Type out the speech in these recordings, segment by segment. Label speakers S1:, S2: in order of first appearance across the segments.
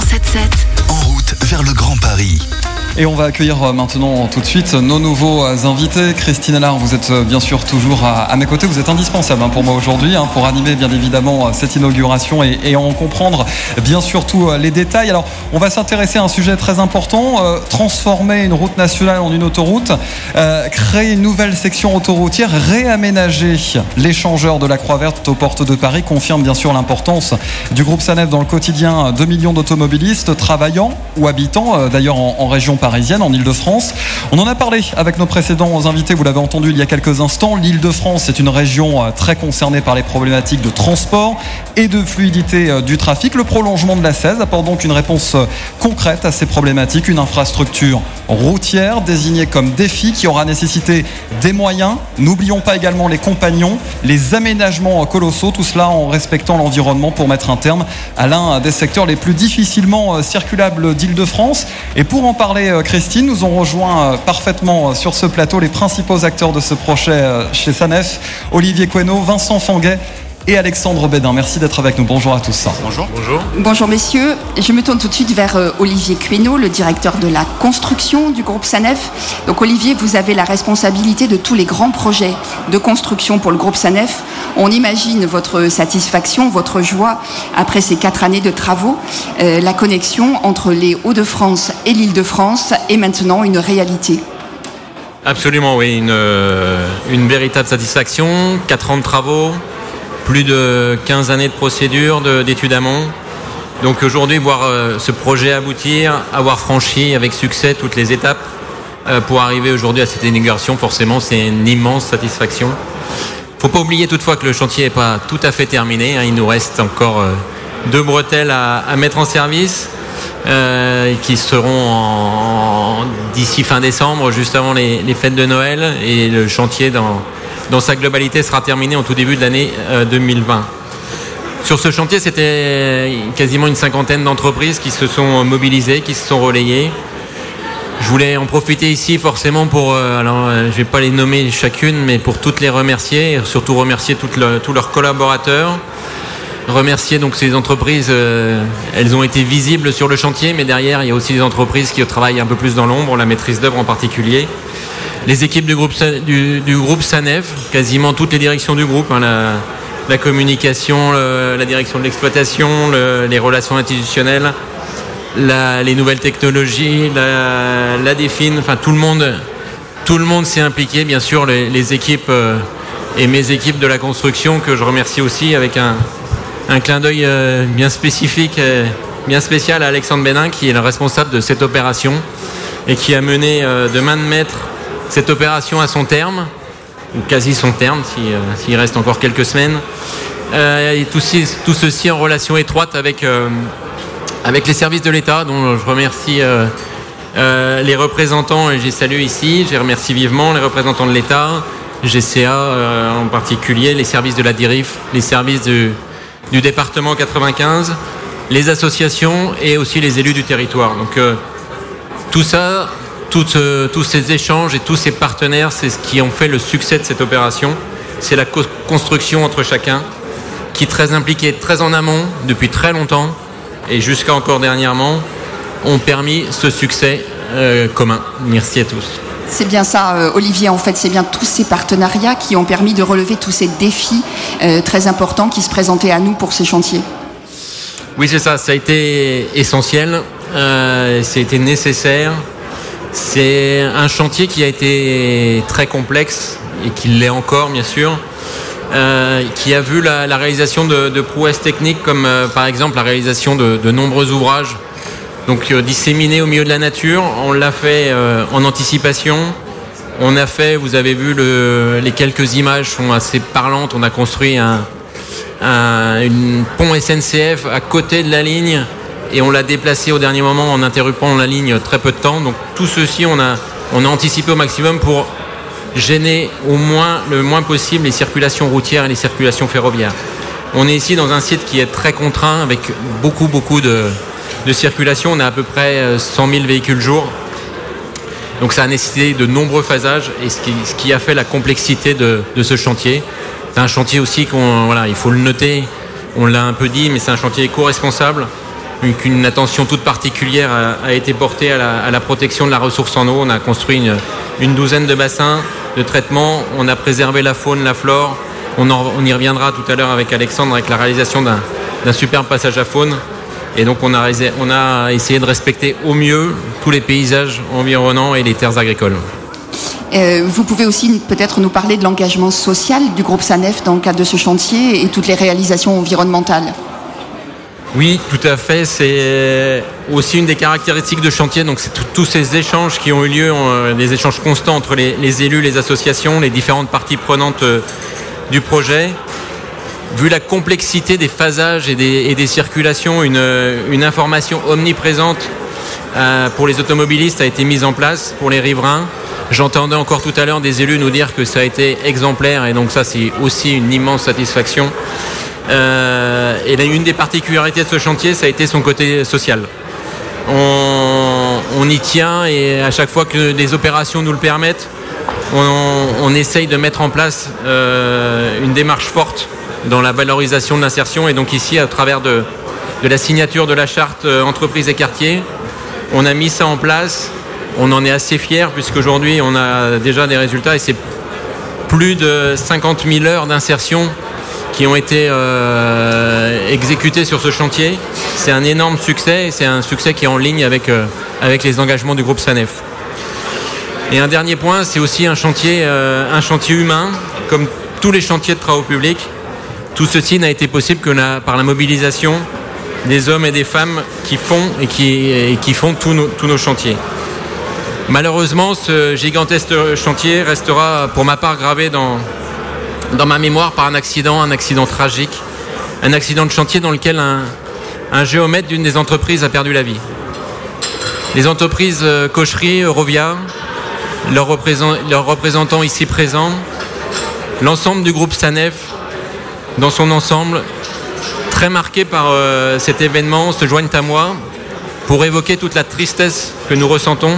S1: 107.7.
S2: En route vers le Grand Paris.
S3: Et on va accueillir euh, maintenant tout de suite nos nouveaux euh, invités. Christine Allard, vous êtes euh, bien sûr toujours à, mes côtés. Vous êtes indispensable hein, pour moi aujourd'hui hein, pour animer bien évidemment cette inauguration et, en comprendre bien sûr tous les détails. Alors, on va s'intéresser à un sujet très important transformer une route nationale en une autoroute, créer une nouvelle section autoroutière, réaménager l'échangeur de la Croix Verte aux portes de Paris confirme bien sûr l'importance du groupe Sanef dans le quotidien. 2 millions d'automobilistes travaillant ou habitant d'ailleurs en, en région parisienne, en Ile-de-France. On en a parlé avec nos précédents invités, vous l'avez entendu il y a quelques instants. L'Île-de-France est une région euh, très concernée par les problématiques de transport et de fluidité euh, du trafic. Le prolongement de la 16 apporte donc une réponse euh, concrète à ces problématiques, une infrastructure routière désignée comme défi qui aura nécessité des moyens. N'oublions pas également les compagnons, les aménagements colossaux, tout cela en respectant l'environnement pour mettre un terme à l'un des secteurs les plus difficilement circulables d'Île-de-France. Et pour en parler, Christine. Nous ont rejoint euh, parfaitement euh, sur ce plateau les principaux acteurs de ce projet chez Sanef, Olivier Queneau, Vincent Fanguet et Alexandre Bédin. Merci d'être avec nous. Bonjour à tous.
S4: Bonjour.
S5: Bonjour.
S6: Bonjour messieurs. Je me tourne tout de suite vers Olivier Queneau, le directeur de la construction du groupe Sanef. Donc Olivier, vous avez la responsabilité de tous les grands projets de construction pour le groupe Sanef. On imagine votre satisfaction, votre joie après ces quatre années de travaux. la connexion entre les Hauts-de-France et l'Île-de-France est maintenant une réalité.
S5: Absolument, oui, une, euh, véritable satisfaction. Quatre ans de travaux, plus de 15 années de procédure, d'études amont. Donc aujourd'hui, voir euh, ce projet aboutir, avoir franchi avec succès toutes les étapes euh, pour arriver aujourd'hui à cette inauguration, forcément, c'est une immense satisfaction. Faut pas oublier toutefois que le chantier n'est pas tout à fait terminé. Hein. Il nous reste encore deux bretelles à, mettre en service. Qui seront d'ici fin décembre, juste avant les, fêtes de Noël, et le chantier dans, dans sa globalité sera terminé en tout début de l'année 2020. Euh, Sur ce chantier, c'était quasiment une cinquantaine d'entreprises qui se sont mobilisées, qui se sont relayées. Je voulais en profiter ici forcément pour, euh, alors euh, je vais pas les nommer chacune, mais pour toutes les remercier, et surtout remercier tous leurs collaborateurs, remercier donc ces entreprises. elles ont été visibles sur le chantier, mais derrière, il y a aussi des entreprises qui travaillent un peu plus dans l'ombre, la maîtrise d'œuvre en particulier les équipes du groupe, du, groupe SANEF, quasiment toutes les directions du groupe, hein, la, communication, la direction de l'exploitation, les relations institutionnelles, les nouvelles technologies, la, la défine, enfin tout le monde, tout le monde s'est impliqué, bien sûr, les, équipes euh, et mes équipes de la construction que je remercie aussi avec un, clin d'œil euh, bien spécifique, euh, bien spécial à Alexandre Bénin qui est le responsable de cette opération et qui a mené de main de maître cette opération à son terme, ou quasi son terme, euh, s'il reste encore quelques semaines. Euh, et tout, ceci en relation étroite avec, euh, avec les services de l'État, dont je remercie les représentants, et j'ai salué ici, je remercie vivement les représentants de l'État, GCA en particulier, les services de la DIRIF, les services du, du département 95, les associations et aussi les élus du territoire. Donc tout ça, euh, tous ces échanges et tous ces partenaires, c'est ce qui ont fait le succès de cette opération. C'est la construction entre chacun, qui très impliqué, très en amont, depuis très longtemps, et jusqu'à encore dernièrement, ont permis ce succès euh, commun. Merci à tous.
S6: C'est bien ça, euh, Olivier. En fait, c'est bien tous ces partenariats qui ont permis de relever tous ces défis très importants qui se présentaient à nous pour ces chantiers.
S5: Oui, c'est ça. Ça a été essentiel. ça a été nécessaire. C'est un chantier qui a été très complexe et qui l'est encore bien sûr, euh, qui a vu la, réalisation de, prouesses techniques comme euh, par exemple la réalisation de, nombreux ouvrages donc euh, disséminés au milieu de la nature. On l'a fait en anticipation. On a fait, vous avez vu, les quelques images sont assez parlantes. On a construit un, pont SNCF à côté de la ligne et on l'a déplacé au dernier moment en interrompant la ligne très peu de temps. Donc tout ceci, on a, on a anticipé au maximum pour gêner au moins le moins possible les circulations routières et les circulations ferroviaires. On est ici dans un site qui est très contraint avec beaucoup beaucoup de, de circulation. On a à peu près 100 000 véhicules jour. Donc ça a nécessité de nombreux phasages et ce qui, a fait la complexité de, ce chantier. C'est un chantier aussi qu'on faut le noter. On l'a un peu dit, mais c'est un chantier éco-responsable qu'une attention toute particulière a, été portée à la, protection de la ressource en eau. On a construit une, douzaine de bassins de traitement, on a préservé la faune, la flore. On, y reviendra tout à l'heure avec Alexandre avec la réalisation d'un superbe passage à faune. Et donc on a, on a essayé de respecter au mieux tous les paysages environnants et les terres agricoles.
S6: Euh, vous pouvez aussi peut-être nous parler de l'engagement social du groupe SANEF dans le cadre de ce chantier et toutes les réalisations environnementales.
S5: Oui, tout à fait. C'est aussi une des caractéristiques de chantier. Donc, c'est tous ces échanges qui ont eu lieu, euh, des échanges constants entre les, élus, les associations, les différentes parties prenantes euh, du projet. Vu la complexité des phasages et des, circulations, une, information omniprésente pour les automobilistes a été mise en place pour les riverains. J'entendais encore tout à l'heure des élus nous dire que ça a été exemplaire et donc ça c'est aussi une immense satisfaction. Euh, et une des particularités de ce chantier, ça a été son côté social. On, y tient et à chaque fois que des opérations nous le permettent, on, essaye de mettre en place euh, une démarche forte dans la valorisation de l'insertion. Et donc ici, à travers de, la signature de la charte euh, entreprise et quartier, on a mis ça en place on en est assez fiers puisqu'aujourd'hui on a déjà des résultats et c'est plus de 50 000 heures d'insertion qui ont été euh, exécutées sur ce chantier. C'est un énorme succès et c'est un succès qui est en ligne avec, euh, avec les engagements du groupe SANEF. Et un dernier point, c'est aussi un chantier, un chantier humain, comme tous les chantiers de travaux publics. Tout ceci n'a été possible que par la mobilisation des hommes et des femmes qui font et qui, font tous nos chantiers. Malheureusement, ce gigantesque chantier restera pour ma part gravé dans, ma mémoire par un accident, un accident tragique, un accident de chantier dans lequel un, géomètre d'une des entreprises a perdu la vie. Les entreprises euh, Cocherie, Eurovia, leurs représentants ici présents, l'ensemble du groupe SANEF dans son ensemble, très marqué par euh, cet événement, se joignent à moi pour évoquer toute la tristesse que nous ressentons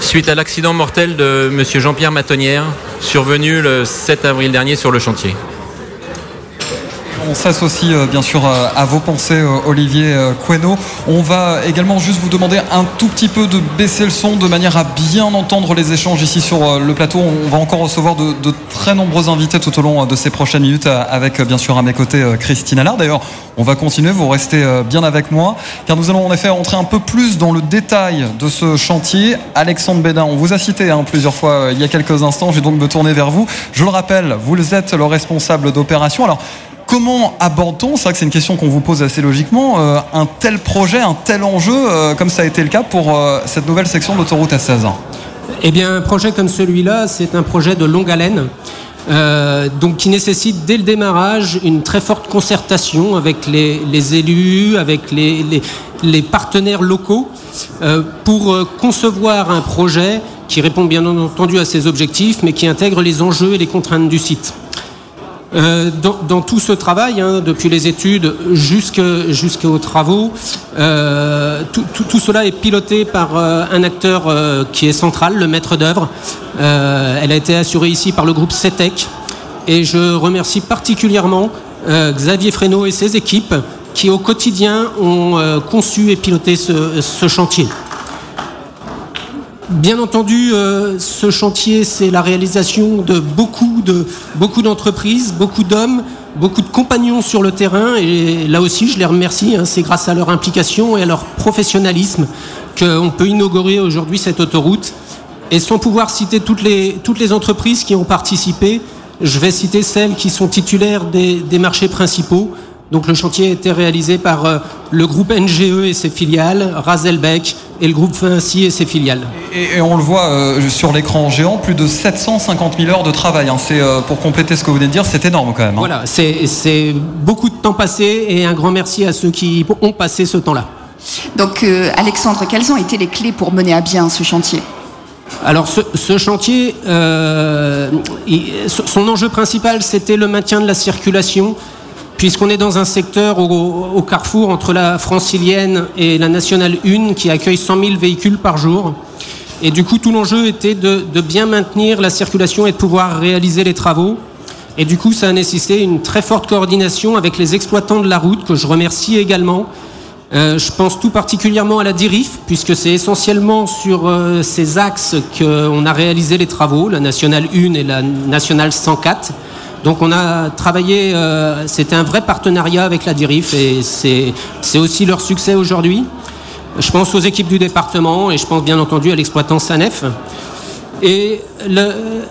S5: suite à l'accident mortel de M. Jean-Pierre Matonnière, survenu le 7 avril dernier sur le chantier.
S3: On s'associe euh, bien sûr euh, à vos pensées, euh, Olivier Queno. On va également juste vous demander un tout petit peu de baisser le son de manière à bien entendre les échanges ici sur le plateau. On va encore recevoir de, très nombreux invités tout au long de ces prochaines minutes avec bien sûr à mes côtés Christine Allard. D'ailleurs, on va continuer, vous restez bien avec moi car nous allons en effet entrer un peu plus dans le détail de ce chantier. Alexandre Bédin, on vous a cité hein, plusieurs fois il y a quelques instants, je vais donc me tourner vers vous. Je le rappelle, vous êtes le responsable d'opération. Alors, Comment aborde-t-on, c'est vrai que c'est une question qu'on vous pose assez logiquement, euh, un tel projet, un tel enjeu, euh, comme ça a été le cas pour euh, cette nouvelle section d'autoroute à 16 ans?
S1: Eh bien, un projet comme celui-là, c'est un projet de longue haleine. donc qui nécessite dès le démarrage une très forte concertation avec les, élus, avec les, les partenaires locaux, pour concevoir un projet qui répond bien entendu à ses objectifs, mais qui intègre les enjeux et les contraintes du site. Euh, dans, tout ce travail, hein, depuis les études jusqu'aux travaux, euh, tout, cela est piloté par euh, un acteur qui est central, le maître d'œuvre. elle a été assurée ici par le groupe CETEC. Et je remercie particulièrement Xavier Fresneau et ses équipes qui au quotidien ont conçu et piloté ce chantier. Bien entendu, euh, ce chantier, c'est la réalisation de beaucoup de beaucoup d'entreprises, beaucoup d'hommes, beaucoup de compagnons sur le terrain. Et là aussi, je les remercie. Hein. c'est grâce à leur implication et à leur professionnalisme qu'on peut inaugurer aujourd'hui cette autoroute. Et sans pouvoir citer toutes les entreprises qui ont participé, je vais citer celles qui sont titulaires des marchés principaux. Donc le chantier a été réalisé par euh, le groupe NGE et ses filiales, Razelbeck et le groupe Vinci et ses filiales.
S3: Et, on le voit euh, sur l'écran géant, plus de 750 000 heures de travail. Hein. C'est euh, pour compléter ce que vous venez de dire, c'est énorme quand même. Hein.
S1: Voilà, c'est beaucoup de temps passé et un grand merci à ceux qui ont passé ce temps-là.
S6: Donc Alexandre, quelles ont été les clés pour mener à bien ce chantier?
S1: Alors ce, chantier, son enjeu principal, c'était le maintien de la circulation puisqu'on est dans un secteur au, carrefour entre la francilienne et la nationale 1 qui accueille 100 000 véhicules par jour. Et du coup, tout l'enjeu était de, bien maintenir la circulation et de pouvoir réaliser les travaux. Et du coup, ça a nécessité une très forte coordination avec les exploitants de la route, que je remercie également, je pense tout particulièrement à la DIRIF, puisque c'est essentiellement sur ces axes qu'on a réalisé les travaux, la nationale 1 et la nationale 104. Donc on a travaillé, c'était un vrai partenariat avec la DIRIF et c'est aussi leur succès aujourd'hui. Je pense aux équipes du département et je pense bien entendu à l'exploitant SANEF. Et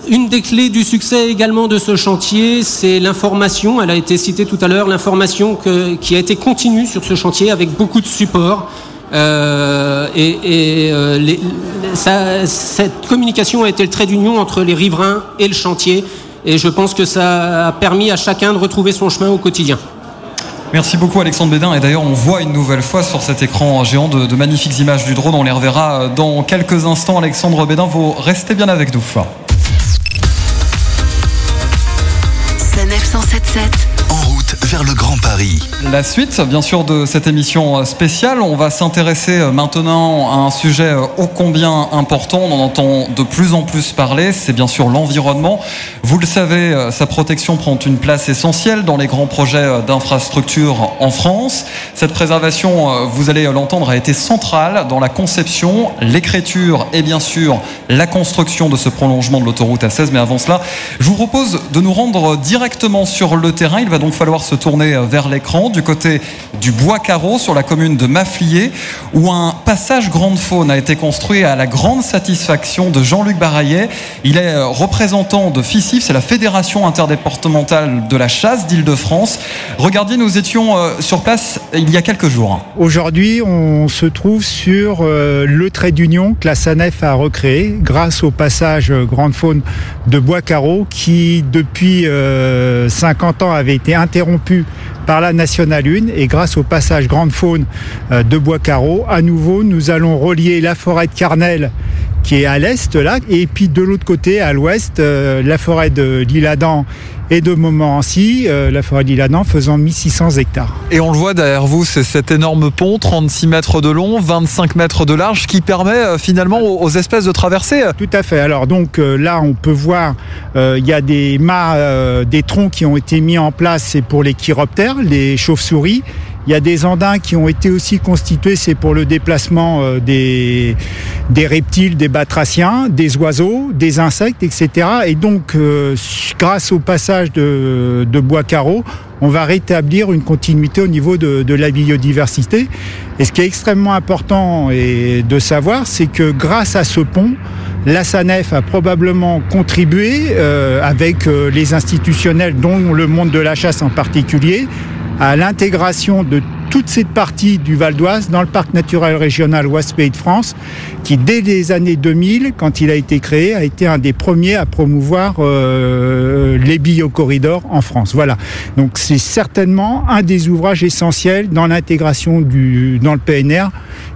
S1: une des clés du succès également de ce chantier, c'est l'information. Elle a été citée tout à l'heure, l'information qui a été continue sur ce chantier avec beaucoup de support. Euh, et, euh, cette communication a été le trait d'union entre les riverains et le chantier. Et je pense que ça a permis à chacun de retrouver son chemin au quotidien.
S3: Merci beaucoup Alexandre Bédin. Et d'ailleurs, on voit une nouvelle fois sur cet écran géant de, magnifiques images du drone. On les reverra dans quelques instants. Alexandre Bédin, vous restez bien avec nous.
S2: C'est 977 le Grand Paris.
S3: La suite, bien sûr, de cette émission spéciale, on va s'intéresser maintenant à un sujet ô combien important. On en entend de plus en plus parler. C'est bien sûr l'environnement. Vous le savez, sa protection prend une place essentielle dans les grands projets d'infrastructure en France. Cette préservation, vous allez l'entendre, a été centrale dans la conception, l'écriture et bien sûr la construction de ce prolongement de l'autoroute A16. Mais avant cela, je vous propose de nous rendre directement sur le terrain. Il va donc falloir se tourner vers l'écran du côté du Bois Carreau sur la commune de Maflier où un passage grande faune a été construit à la grande satisfaction de Jean-Luc Baraillet. Il est représentant de FICIF, c'est la Fédération interdépartementale de la chasse d'Île-de-France. Regardez, nous étions euh, sur place il y a quelques jours.
S4: Aujourd'hui, on se trouve sur euh, le trait d'union que la SANEF a recréé grâce au passage grande faune de Bois Carreau qui, depuis 50 euh, ans, avait été interrompu par la Nationale 1 et grâce au passage Grande Faune euh, de Bois-Carreau, à nouveau, nous allons relier la forêt de Carnel qui est à l'est là, et puis de l'autre côté, à l'ouest, euh, la forêt de l'Île-Adam et de Montmorency, euh, la forêt d'Île-Adam faisant 1600 hectares.
S3: Et on le voit derrière vous, c'est cet énorme pont, 36 mètres de long, 25 mètres de large, qui permet finalement aux, espèces de traverser.
S4: Tout à fait. Alors donc là, on peut voir, il y a des mâts, des troncs qui ont été mis en place, c'est pour les chiroptères, les chauves-souris. Il y a des andins qui ont été aussi constitués, c'est pour le déplacement euh, des, reptiles, des batraciens, des oiseaux, des insectes, etc. Et donc, euh, grâce au passage de, bois carreau, on va rétablir une continuité au niveau de, de, la biodiversité. Et ce qui est extrêmement important et de savoir, c'est que grâce à ce pont, la SANEF a probablement contribué euh, avec les institutionnels, dont le monde de la chasse en particulier, à l'intégration de toute cette partie du Val d'Oise dans le parc naturel régional Ouest Pays de France, qui dès les années 2000, quand il a été créé, a été un des premiers à promouvoir euh, les biocorridors en France. Voilà. Donc c'est certainement un des ouvrages essentiels dans l'intégration du dans le PNR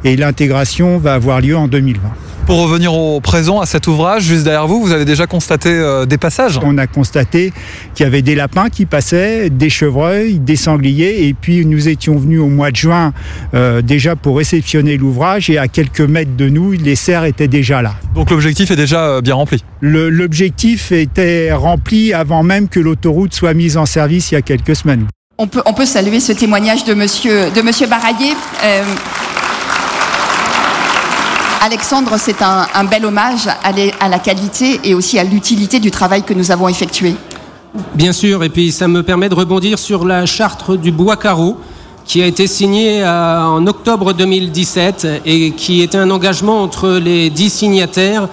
S4: et l'intégration va avoir lieu en 2020.
S3: Pour revenir au présent, à cet ouvrage, juste derrière vous, vous avez déjà constaté euh, des passages
S4: On a constaté qu'il y avait des lapins qui passaient, des chevreuils, des sangliers, et puis nous étions venus au mois de juin euh, déjà pour réceptionner l'ouvrage, et à quelques mètres de nous, les cerfs étaient déjà là.
S3: Donc l'objectif est déjà euh, bien rempli
S4: L'objectif était rempli avant même que l'autoroute soit mise en service il y a quelques semaines.
S6: On peut, on peut saluer ce témoignage de monsieur, de monsieur. Alexandre, c'est un, bel hommage à, la qualité et aussi à l'utilité du travail que nous avons effectué.
S1: Bien sûr, et puis ça me permet de rebondir sur la charte du bois carreau qui a été signée euh, en octobre 2017 et qui était un engagement entre les dix signataires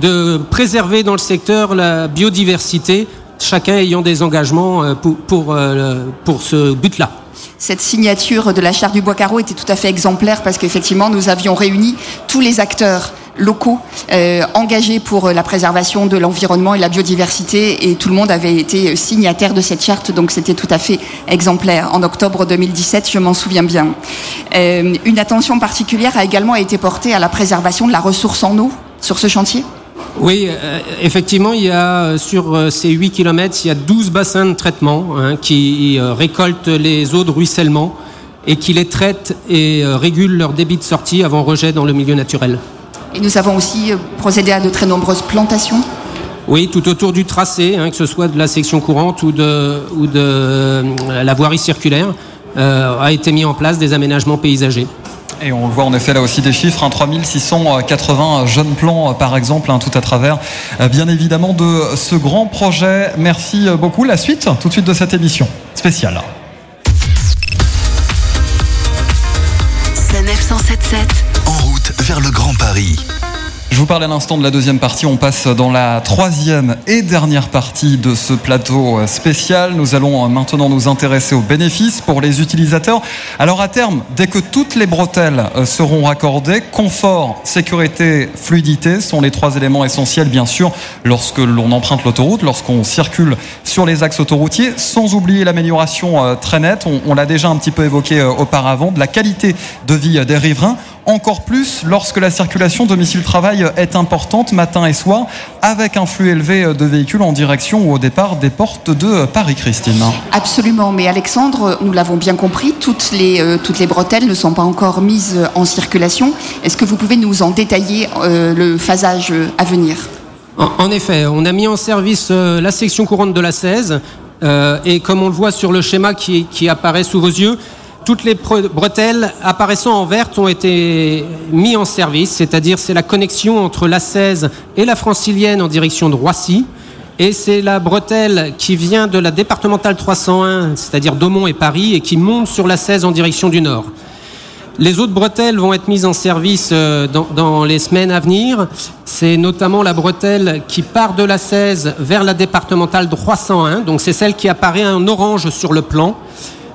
S1: de préserver dans le secteur la biodiversité, chacun ayant des engagements euh, euh, pour ce but-là
S6: cette signature de la charte du bois carreau était tout à fait exemplaire parce qu'effectivement nous avions réuni tous les acteurs locaux euh, engagés pour la préservation de l'environnement et la biodiversité et tout le monde avait été signataire de cette charte donc c'était tout à fait exemplaire. En octobre 2017 je m'en souviens bien. Euh, une attention particulière a également été portée à la préservation de la ressource en eau sur ce chantier
S1: oui, euh, effectivement, il y a euh, sur euh, ces 8 km, il y a 12 bassins de traitement hein, qui récoltent les eaux de ruissellement et qui les traitent et régulent leur débit de sortie avant rejet dans le milieu naturel.
S6: Et nous avons aussi procédé à de très nombreuses plantations
S1: oui, tout autour du tracé, hein, que ce soit de la section courante ou de, ou de la voirie circulaire. a été mis en place des aménagements paysagers.
S3: Et on voit en effet là aussi des chiffres, hein, 3680 jeunes plans par exemple, hein, tout à travers bien évidemment de ce grand projet. Merci beaucoup. La suite tout de suite de cette émission spéciale.
S2: en route vers le Grand Paris.
S3: Je vous parle à l'instant de la deuxième partie. On passe dans la troisième et dernière partie de ce plateau spécial. Nous allons maintenant nous intéresser aux bénéfices pour les utilisateurs. Alors à terme, dès que toutes les bretelles euh, seront raccordées, confort, sécurité, fluidité sont les trois éléments essentiels, bien sûr, lorsque l'on emprunte l'autoroute, lorsqu'on circule sur les axes autoroutiers, sans oublier l'amélioration euh, très nette. On, l'a déjà un petit peu évoqué euh, auparavant, de la qualité de vie des riverains encore plus lorsque la circulation domicile-travail est importante matin et soir, avec un flux élevé de véhicules en direction ou au départ des portes de Paris-Christine.
S6: Absolument, mais Alexandre, nous l'avons bien compris, toutes les, euh, toutes les bretelles ne sont pas encore mises en circulation. Est-ce que vous pouvez nous en détailler euh, le phasage à venir?
S1: En, effet, on a mis en service euh, la section courante de la 16. et comme on le voit sur le schéma qui, qui apparaît sous vos yeux, toutes les bretelles apparaissant en verte ont été mises en service, c'est-à-dire c'est la connexion entre la 16 et la francilienne en direction de Roissy. Et c'est la bretelle qui vient de la départementale 301, c'est-à-dire Daumont et Paris, et qui monte sur la 16 en direction du nord. Les autres bretelles vont être mises en service euh, dans, dans les semaines à venir. C'est notamment la bretelle qui part de la 16 vers la départementale 301, donc c'est celle qui apparaît en orange sur le plan.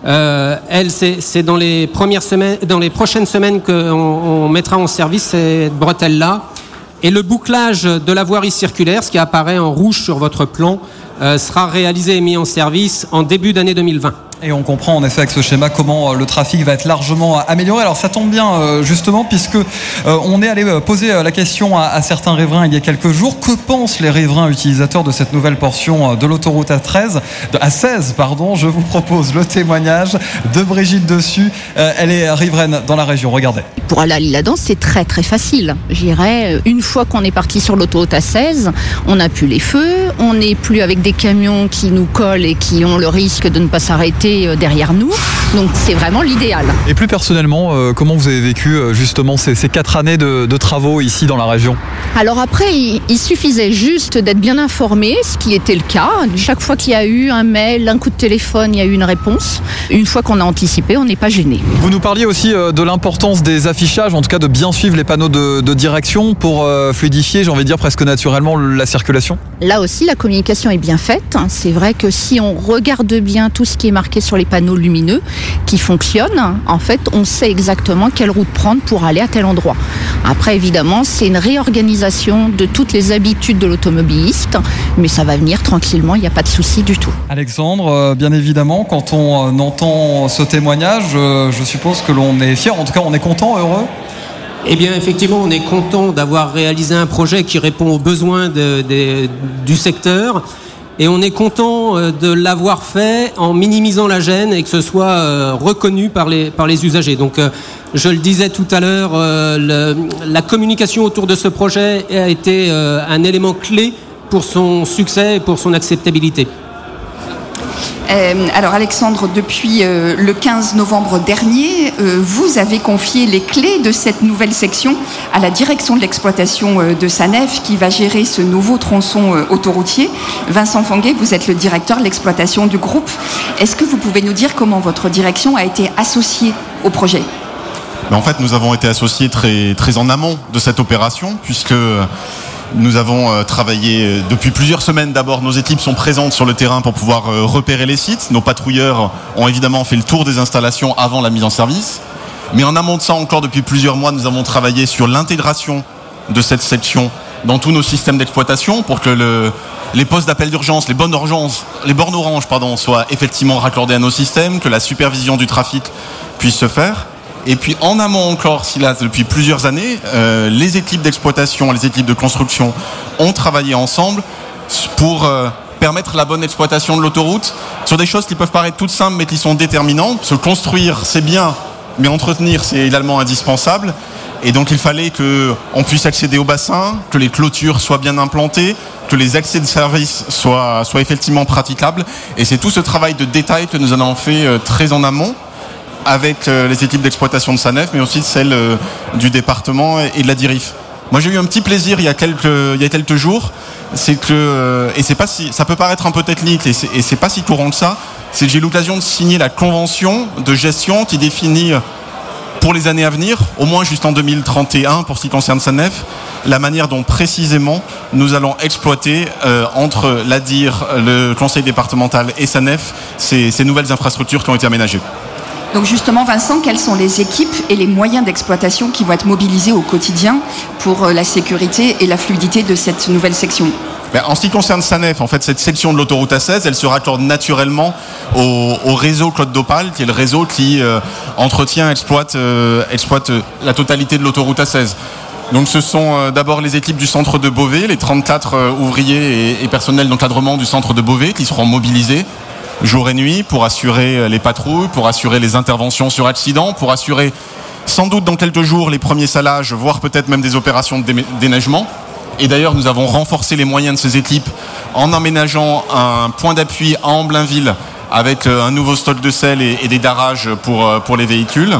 S1: Euh, elle, c'est dans les premières semaines, dans les prochaines semaines qu'on mettra en service cette bretelle-là. Et le bouclage de la voirie circulaire, ce qui apparaît en rouge sur votre plan, euh, sera réalisé et mis en service en début d'année 2020.
S3: Et on comprend en effet avec ce schéma comment euh, le trafic va être largement amélioré. Alors ça tombe bien euh, justement puisque euh, on est allé poser la question à, certains riverains il y a quelques jours. Que pensent les riverains utilisateurs de cette nouvelle portion de l'autoroute A13, à 16 pardon? Je vous propose le témoignage de Brigitte Dessus. elle est riveraine dans la région. Regardez.
S7: Pour aller à l'île c'est très très facile. J'irais une fois qu'on est parti sur l'autoroute A16, on n'a plus les feux, on n'est plus avec des camions qui nous collent et qui ont le risque de ne pas s'arrêter euh, derrière nous. Donc c'est vraiment l'idéal.
S3: Et plus personnellement, euh, comment vous avez vécu euh, justement ces, quatre années de, travaux ici dans la région?
S7: Alors après, il, suffisait juste d'être bien informé, ce qui était le cas. Chaque fois qu'il y a eu un mail, un coup de téléphone, il y a eu une réponse. Une fois qu'on a anticipé, on n'est pas gêné.
S3: Vous nous parliez aussi de l'importance des affichages, en tout cas de bien suivre les panneaux de, de direction pour fluidifier, j'ai envie de dire presque naturellement, la circulation
S7: Là aussi, la communication est bien faite. C'est vrai que si on regarde bien tout ce qui est marqué sur les panneaux lumineux qui fonctionnent, en fait, on sait exactement quelle route prendre pour aller à tel endroit. Après, évidemment, c'est une réorganisation de toutes les habitudes de l'automobiliste, mais ça va venir tranquillement, il n'y a pas de souci du tout.
S3: Alexandre, euh, bien évidemment, quand on euh, entend ce témoignage, euh, je suppose que l'on est fier, en tout cas on est content, heureux
S1: eh bien, effectivement, on est content d'avoir réalisé un projet qui répond aux besoins du secteur et on est content euh, de l'avoir fait en minimisant la gêne et que ce soit euh, reconnu par les, usagers. Donc, euh, je le disais tout à l'heure, la communication autour de ce projet a été un élément clé pour son succès et pour son acceptabilité.
S6: Euh, alors Alexandre, depuis euh, le 15 novembre dernier, euh, vous avez confié les clés de cette nouvelle section à la direction de l'exploitation de Sanef qui va gérer ce nouveau tronçon autoroutier. Vincent Fanguet, vous êtes le directeur de l'exploitation du groupe. Est-ce que vous pouvez nous dire comment votre direction a été associée au projet?
S8: Ben, en fait, nous avons été associés très, très en amont de cette opération, puisque nous avons euh, travaillé euh, depuis plusieurs semaines. D'abord, nos équipes sont présentes sur le terrain pour pouvoir euh, repérer les sites. Nos patrouilleurs ont évidemment fait le tour des installations avant la mise en service. Mais en amont de ça encore, depuis plusieurs mois, nous avons travaillé sur l'intégration de cette section dans tous nos systèmes d'exploitation pour que les postes d'appel d'urgence, les bornes urgence, les bornes oranges, pardon, soient effectivement raccordées à nos systèmes, que la supervision du trafic puisse se faire. Et puis en amont encore, si là, depuis plusieurs années, euh, les équipes d'exploitation, les équipes de construction ont travaillé ensemble pour euh, permettre la bonne exploitation de l'autoroute sur des choses qui peuvent paraître toutes simples mais qui sont déterminantes. Se construire, c'est bien, mais entretenir, c'est également indispensable. Et donc il fallait qu'on puisse accéder au bassin, que les clôtures soient bien implantées, que les accès de service soient, soient effectivement praticables. Et c'est tout ce travail de détail que nous avons fait euh, très en amont avec les équipes d'exploitation de Sanef, mais aussi celles du département et de la DIRIF. Moi, j'ai eu un petit plaisir il y a quelques, jours. C'est que, euh, et c'est pas si, ça peut paraître un peu technique et c'est pas si courant que ça. C'est que j'ai eu l'occasion de signer la convention de gestion qui définit pour les années à venir, au moins jusqu'en 2031 pour ce qui concerne SANEF, la manière dont précisément nous allons exploiter euh, entre l'ADIR, le conseil départemental et SANEF ces nouvelles infrastructures qui ont été aménagées.
S6: Donc justement, Vincent, quelles sont les équipes et les moyens d'exploitation qui vont être mobilisés au quotidien pour euh, la sécurité et la fluidité de cette nouvelle section?
S8: Ben, en ce qui concerne SANEF, en fait, cette section de l'autoroute A16, elle se raccorde naturellement au, réseau Claude d'Opale, qui est le réseau qui euh, entretient, exploite, euh, exploite la totalité de l'autoroute A16. Donc ce sont d'abord les équipes du centre de Beauvais, les 34 ouvriers et personnels d'encadrement du centre de Beauvais qui seront mobilisés jour et nuit pour assurer euh, les patrouilles, pour assurer les interventions sur accident, pour assurer sans doute dans quelques jours les premiers salages, voire peut-être même des opérations de déneigement. Et d'ailleurs, nous avons renforcé les moyens de ces équipes en aménageant un point d'appui à Amblainville avec euh, un nouveau stock de sel et, des darages pour, euh, pour les véhicules.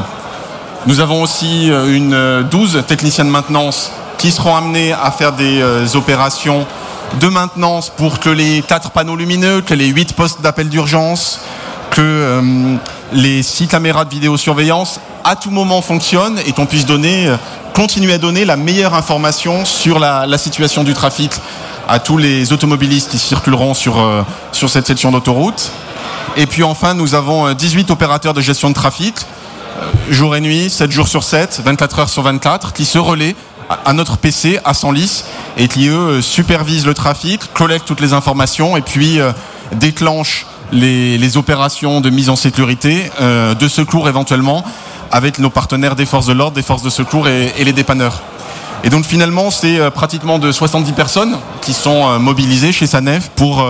S8: Nous avons aussi une 12 techniciens de maintenance qui seront amenés à faire des opérations de maintenance pour que les quatre panneaux lumineux, que les huit postes d'appel d'urgence, que euh, les six caméras de vidéosurveillance à tout moment fonctionnent et qu'on puisse donner, euh, continuer à donner la meilleure information sur la, situation du trafic à tous les automobilistes qui circuleront sur, euh, sur cette section d'autoroute. Et puis enfin, nous avons 18 opérateurs de gestion de trafic, jour et nuit, 7 jours sur 7, 24 heures sur 24, qui se relaient à notre PC à Senlis et qui eux supervisent le trafic, collectent toutes les informations et puis euh, déclenchent les, opérations de mise en sécurité, euh, de secours éventuellement, avec nos partenaires des forces de l'ordre, des forces de secours et, les dépanneurs. Et donc finalement, c'est euh, pratiquement de 70 personnes qui sont mobilisées chez Sanef pour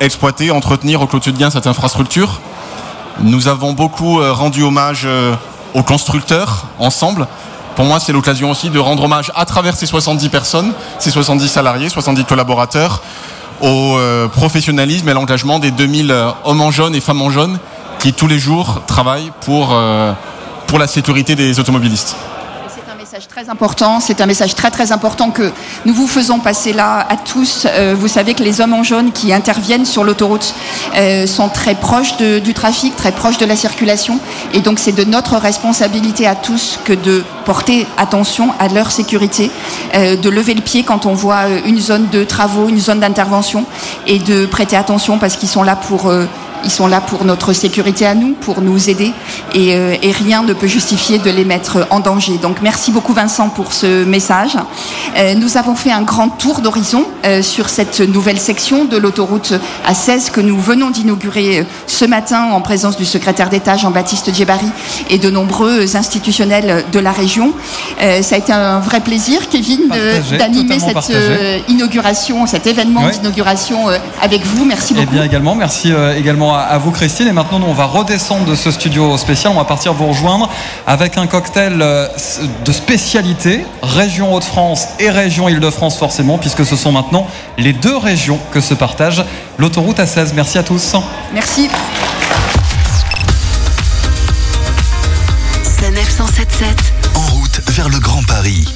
S8: exploiter, entretenir au quotidien cette infrastructure. Nous avons beaucoup rendu hommage aux constructeurs ensemble pour moi, c'est l'occasion aussi de rendre hommage à travers ces 70 personnes, ces 70 salariés, 70 collaborateurs, au euh, professionnalisme et à l'engagement des 2000 euh, hommes en jaune et femmes en jaune qui tous les jours travaillent pour, euh, pour la sécurité des automobilistes
S6: très important. C'est un message très très important que nous vous faisons passer là à tous. Euh, vous savez que les hommes en jaune qui interviennent sur l'autoroute euh, sont très proches du trafic, très proches de la circulation. Et donc c'est de notre responsabilité à tous que de porter attention à leur sécurité, euh, de lever le pied quand on voit une zone de travaux, une zone d'intervention et de prêter attention parce qu'ils sont là pour ils sont là pour notre sécurité à nous, pour nous aider, euh, et, rien ne peut justifier de les mettre en danger. Donc merci beaucoup Vincent pour ce message. Euh, nous avons fait un grand tour d'horizon euh, sur cette nouvelle section de l'autoroute A16 que nous venons d'inaugurer ce matin en présence du secrétaire d'État Jean-Baptiste Djebari et de nombreux institutionnels de la région. ça a été un vrai plaisir, Kevin, d'animer cette inauguration, cet événement d'inauguration avec vous. Merci beaucoup.
S3: Et bien également, merci également à, vous Christine. Et maintenant, nous, on va redescendre de ce studio spécial. On va partir vous rejoindre avec un cocktail euh, de spécialité, région Hauts-de-France et région Île-de-France forcément, puisque ce sont maintenant les deux régions que se partagent l'autoroute A16. Merci à tous.
S6: Merci.
S2: En route vers le Grand Paris.